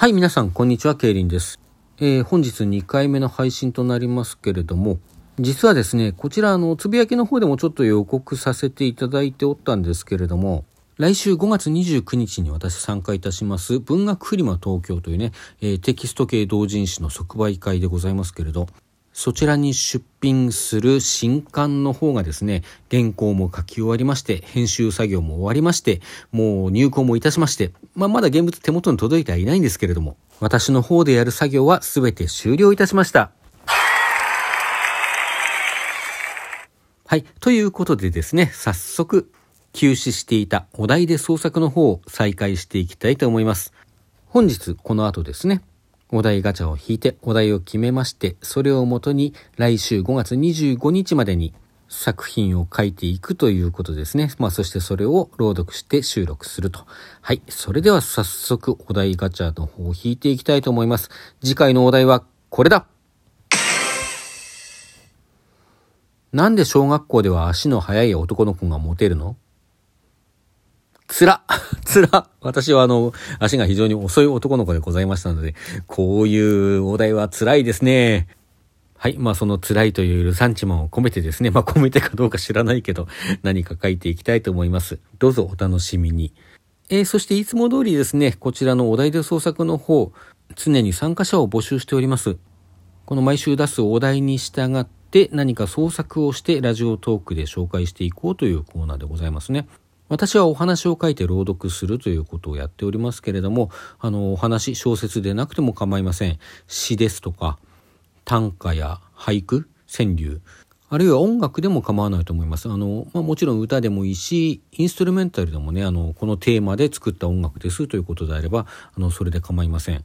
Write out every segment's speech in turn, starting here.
はい、皆さん、こんにちは、ケイリンです。えー、本日2回目の配信となりますけれども、実はですね、こちら、あの、つぶやきの方でもちょっと予告させていただいておったんですけれども、来週5月29日に私参加いたします文学フリマ東京というね、えー、テキスト系同人誌の即売会でございますけれど、そちらに出品する新刊の方がですね、原稿も書き終わりまして、編集作業も終わりまして、もう入稿もいたしまして、まあ、まだ現物手元に届いてはいないんですけれども、私の方でやる作業は全て終了いたしました。はい。ということでですね、早速、休止していたお題で創作の方を再開していきたいと思います。本日、この後ですね、お題ガチャを引いてお題を決めまして、それをもとに来週5月25日までに作品を書いていくということですね。まあそしてそれを朗読して収録すると。はい。それでは早速お題ガチャの方を引いていきたいと思います。次回のお題はこれだなんで小学校では足の速い男の子がモテるの？つら、つら。私はあの、足が非常に遅い男の子でございましたので、こういうお題は辛いですね。はい。まあ、その辛いというルサンチマンを込めてですね。まあ、込めてかどうか知らないけど、何か書いていきたいと思います。どうぞお楽しみに。えー、そしていつも通りですね、こちらのお題で創作の方、常に参加者を募集しております。この毎週出すお題に従って何か創作をしてラジオトークで紹介していこうというコーナーでございますね。私はお話を書いて朗読するということをやっておりますけれども、あの、お話、小説でなくても構いません。詩ですとか、短歌や俳句、川柳、あるいは音楽でも構わないと思います。あの、まあ、もちろん歌でもいいし、インストゥルメンタルでもね、あの、このテーマで作った音楽ですということであれば、あの、それで構いません。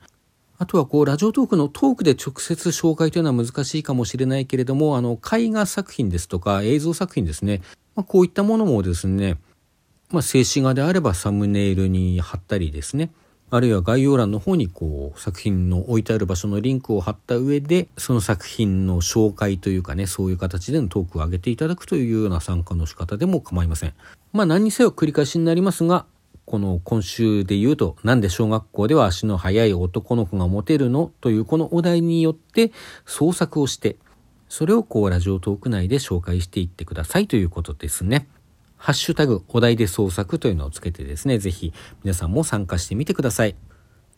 あとはこう、ラジオトークのトークで直接紹介というのは難しいかもしれないけれども、あの、絵画作品ですとか映像作品ですね。まあ、こういったものもですね、まあ、静止画であればサムネイルに貼ったりですね。あるいは概要欄の方にこう作品の置いてある場所のリンクを貼った上でその作品の紹介というかねそういう形でのトークを上げていただくというような参加の仕方でも構いません。まあ何にせよ繰り返しになりますがこの今週で言うとなんで小学校では足の速い男の子がモテるのというこのお題によって創作をしてそれをこうラジオトーク内で紹介していってくださいということですね。ハッシュタグお題で創作というのをつけてですね、ぜひ皆さんも参加してみてください。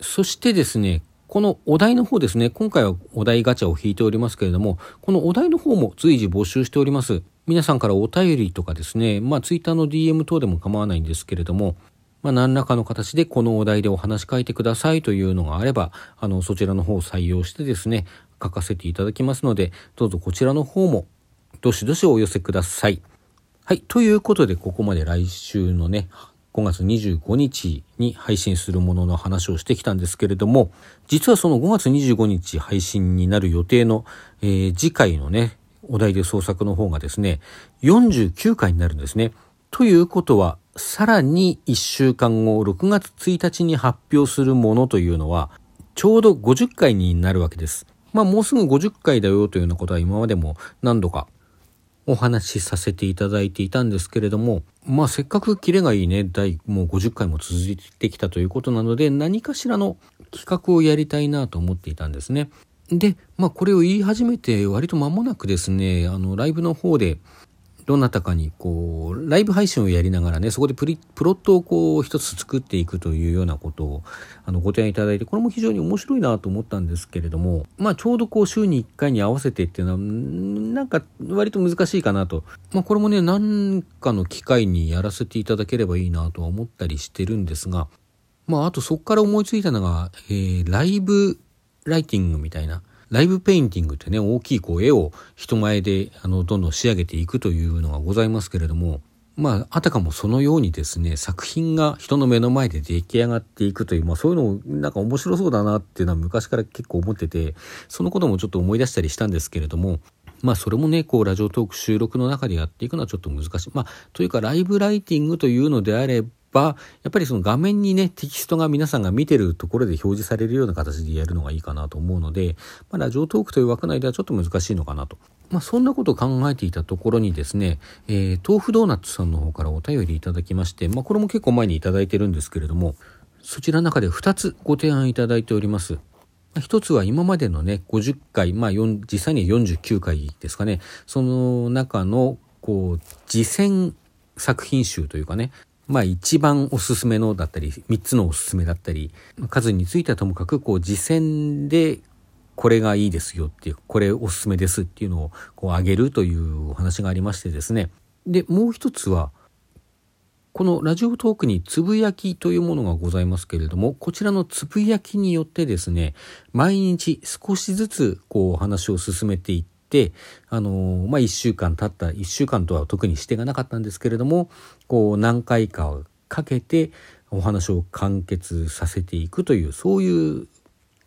そしてですね、このお題の方ですね、今回はお題ガチャを引いておりますけれども、このお題の方も随時募集しております。皆さんからお便りとかですね、まあツイッターの DM 等でも構わないんですけれども、まあ何らかの形でこのお題でお話書いてくださいというのがあれば、あの、そちらの方を採用してですね、書かせていただきますので、どうぞこちらの方もどしどしお寄せください。はい。ということで、ここまで来週のね、5月25日に配信するものの話をしてきたんですけれども、実はその5月25日配信になる予定の、えー、次回のね、お題で創作の方がですね、49回になるんですね。ということは、さらに1週間後、6月1日に発表するものというのは、ちょうど50回になるわけです。まあもうすぐ50回だよというようなことは今までも何度かお話しさせていただいていたんですけれども、まあせっかくキレがいいね、第もう50回も続いてきたということなので、何かしらの企画をやりたいなと思っていたんですね。で、まあこれを言い始めて割と間もなくですね、あのライブの方でどなたかにこうライブ配信をやりながらねそこでプリプロットをこう一つ作っていくというようなことをあのご提案いただいてこれも非常に面白いなと思ったんですけれどもまあちょうどこう週に1回に合わせてっていうのはなんか割と難しいかなと。まあこれもね何かの機会にやらせていただければいいなとは思ったりしてるんですがまああとそこから思いついたのが、えー、ライブライティングみたいな。ライブペインティングってね、大きいこう絵を人前であのどんどん仕上げていくというのがございますけれども、まあ、あたかもそのようにですね、作品が人の目の前で出来上がっていくという、まあそういうのをなんか面白そうだなっていうのは昔から結構思ってて、そのこともちょっと思い出したりしたんですけれども、まあそれもね、こうラジオトーク収録の中でやっていくのはちょっと難しい。まあというかライブライティングというのであれやっぱりその画面にね、テキストが皆さんが見てるところで表示されるような形でやるのがいいかなと思うので、まあ、ラジオトークという枠内ではちょっと難しいのかなと。まあ、そんなことを考えていたところにですね、えー、豆腐ドーナツさんの方からお便りいただきまして、まあ、これも結構前にいただいてるんですけれども、そちらの中で2つご提案いただいております。一つは今までのね、50回、まあ実際には49回ですかね、その中の、こう、次戦作品集というかね、まあ一番おすすめのだったり、3つのおすすめだったり、数についてはともかく、こう、次戦でこれがいいですよっていう、これおすすめですっていうのをこう上げるというお話がありましてですね。で、もう一つは、このラジオトークにつぶやきというものがございますけれども、こちらのつぶやきによってですね、毎日少しずつこう話を進めていって、あのまあ、1週間経った、1週間とは特にしてがなかったんですけれども、こう何回かかけてお話を完結させていくという、そういう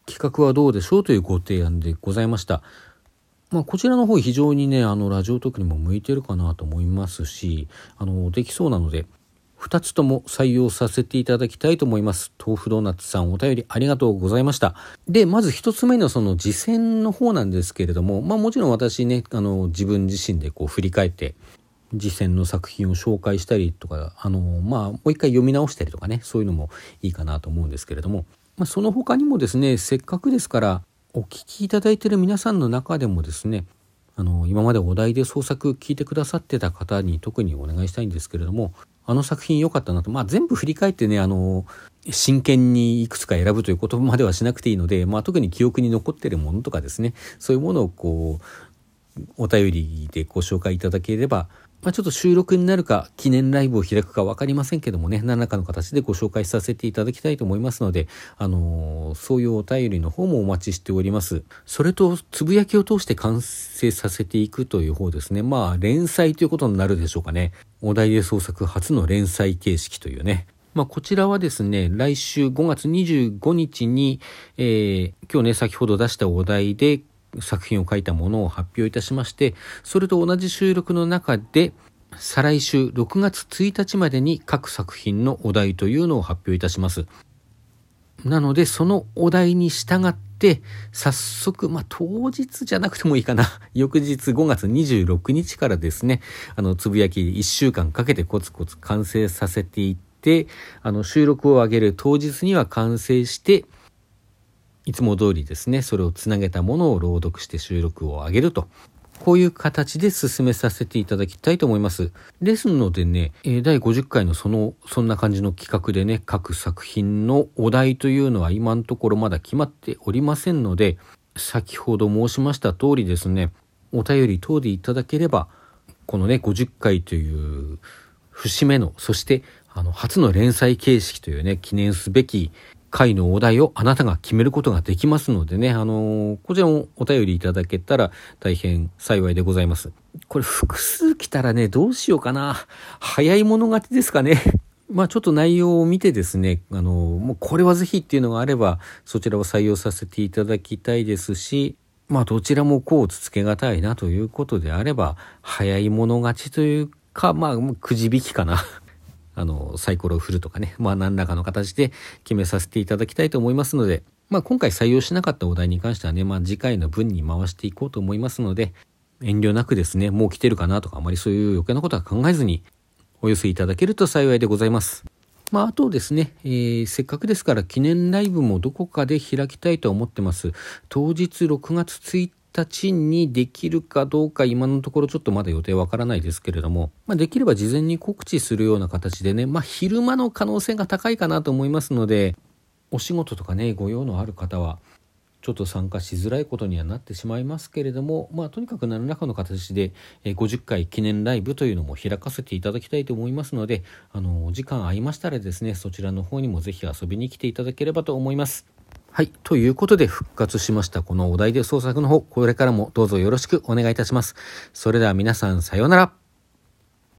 企画はどうでしょうというご提案でございました。まあ、こちらの方非常にね、あの、ラジオトークにも向いてるかなと思いますし、あの、できそうなので、2つとも採用させていただきたいと思います。豆腐ドーナツさんお便りありがとうございました。で、まず1つ目のその実践の方なんですけれども、まあもちろん私ね、あの自分自身でこう振り返って実践の作品を紹介したりとか、あの、まあもう一回読み直したりとかね、そういうのもいいかなと思うんですけれども、まあ、その他にもですね、せっかくですからお聞きいただいている皆さんの中でもですね、あの今までお題で創作聞いてくださってた方に特にお願いしたいんですけれどもあの作品良かったなと、まあ、全部振り返ってねあの真剣にいくつか選ぶということまではしなくていいので、まあ、特に記憶に残ってるものとかですねそういうものをこうお便りでご紹介いただければまあ、ちょっと収録になるか記念ライブを開くか分かりませんけどもね何らかの形でご紹介させていただきたいと思いますので、あのー、そういうお便りの方もお待ちしております。それとつぶやきを通して完成させていくという方ですね。まあ連載ということになるでしょうかね。お題で創作初の連載形式というね。まあ、こちらはですね、来週5月25日に、えー、今日ね、先ほど出したお題で作品を書いたものを発表いたしまして、それと同じ収録の中で、再来週6月1日までに各作品のお題というのを発表いたします。なので、そのお題に従って、早速、まあ、当日じゃなくてもいいかな。翌日5月26日からですね、あの、つぶやき1週間かけてコツコツ完成させていって、あの、収録を上げる当日には完成して、いつも通りですね、それをつなげたものを朗読して収録を上げると。こういう形で進めさせていただきたいと思います。ですのでね、第50回のその、そんな感じの企画でね、各作品のお題というのは今のところまだ決まっておりませんので、先ほど申しました通りですね、お便り等でいただければ、このね、50回という節目の、そしてあの初の連載形式というね、記念すべき回のお題をあなたが決めることができますのでね、あのー、こちらもお便りいただけたら大変幸いでございます。これ複数来たらね、どうしようかな。早い者勝ちですかね。まあちょっと内容を見てですね、あのー、もうこれはぜひっていうのがあれば、そちらを採用させていただきたいですし、まあどちらもこうつつけがたいなということであれば、早い者勝ちというか、まあくじ引きかな。あの、サイコロを振るとかね、まあ何らかの形で決めさせていただきたいと思いますので、まあ今回採用しなかったお題に関してはね、まあ次回の分に回していこうと思いますので、遠慮なくですね、もう来てるかなとか、あまりそういう余計なことは考えずに、お寄せいただけると幸いでございます。まあ、あとですね、えー、せっかくですから記念ライブもどこかで開きたいと思ってます。当日6月1日にできるかどうか今のところちょっとまだ予定わからないですけれども、まあ、できれば事前に告知するような形でね、まあ、昼間の可能性が高いかなと思いますので、お仕事とかね、ご用のある方は、ちょっと参加しづらいことにはなってしまいますけれども、まあ、とにかく何らかの形で50回記念ライブというのも開かせていただきたいと思いますので、あの、お時間合いましたらですね、そちらの方にもぜひ遊びに来ていただければと思います。はい。ということで復活しましたこのお題で創作の方、これからもどうぞよろしくお願いいたします。それでは皆さんさようなら。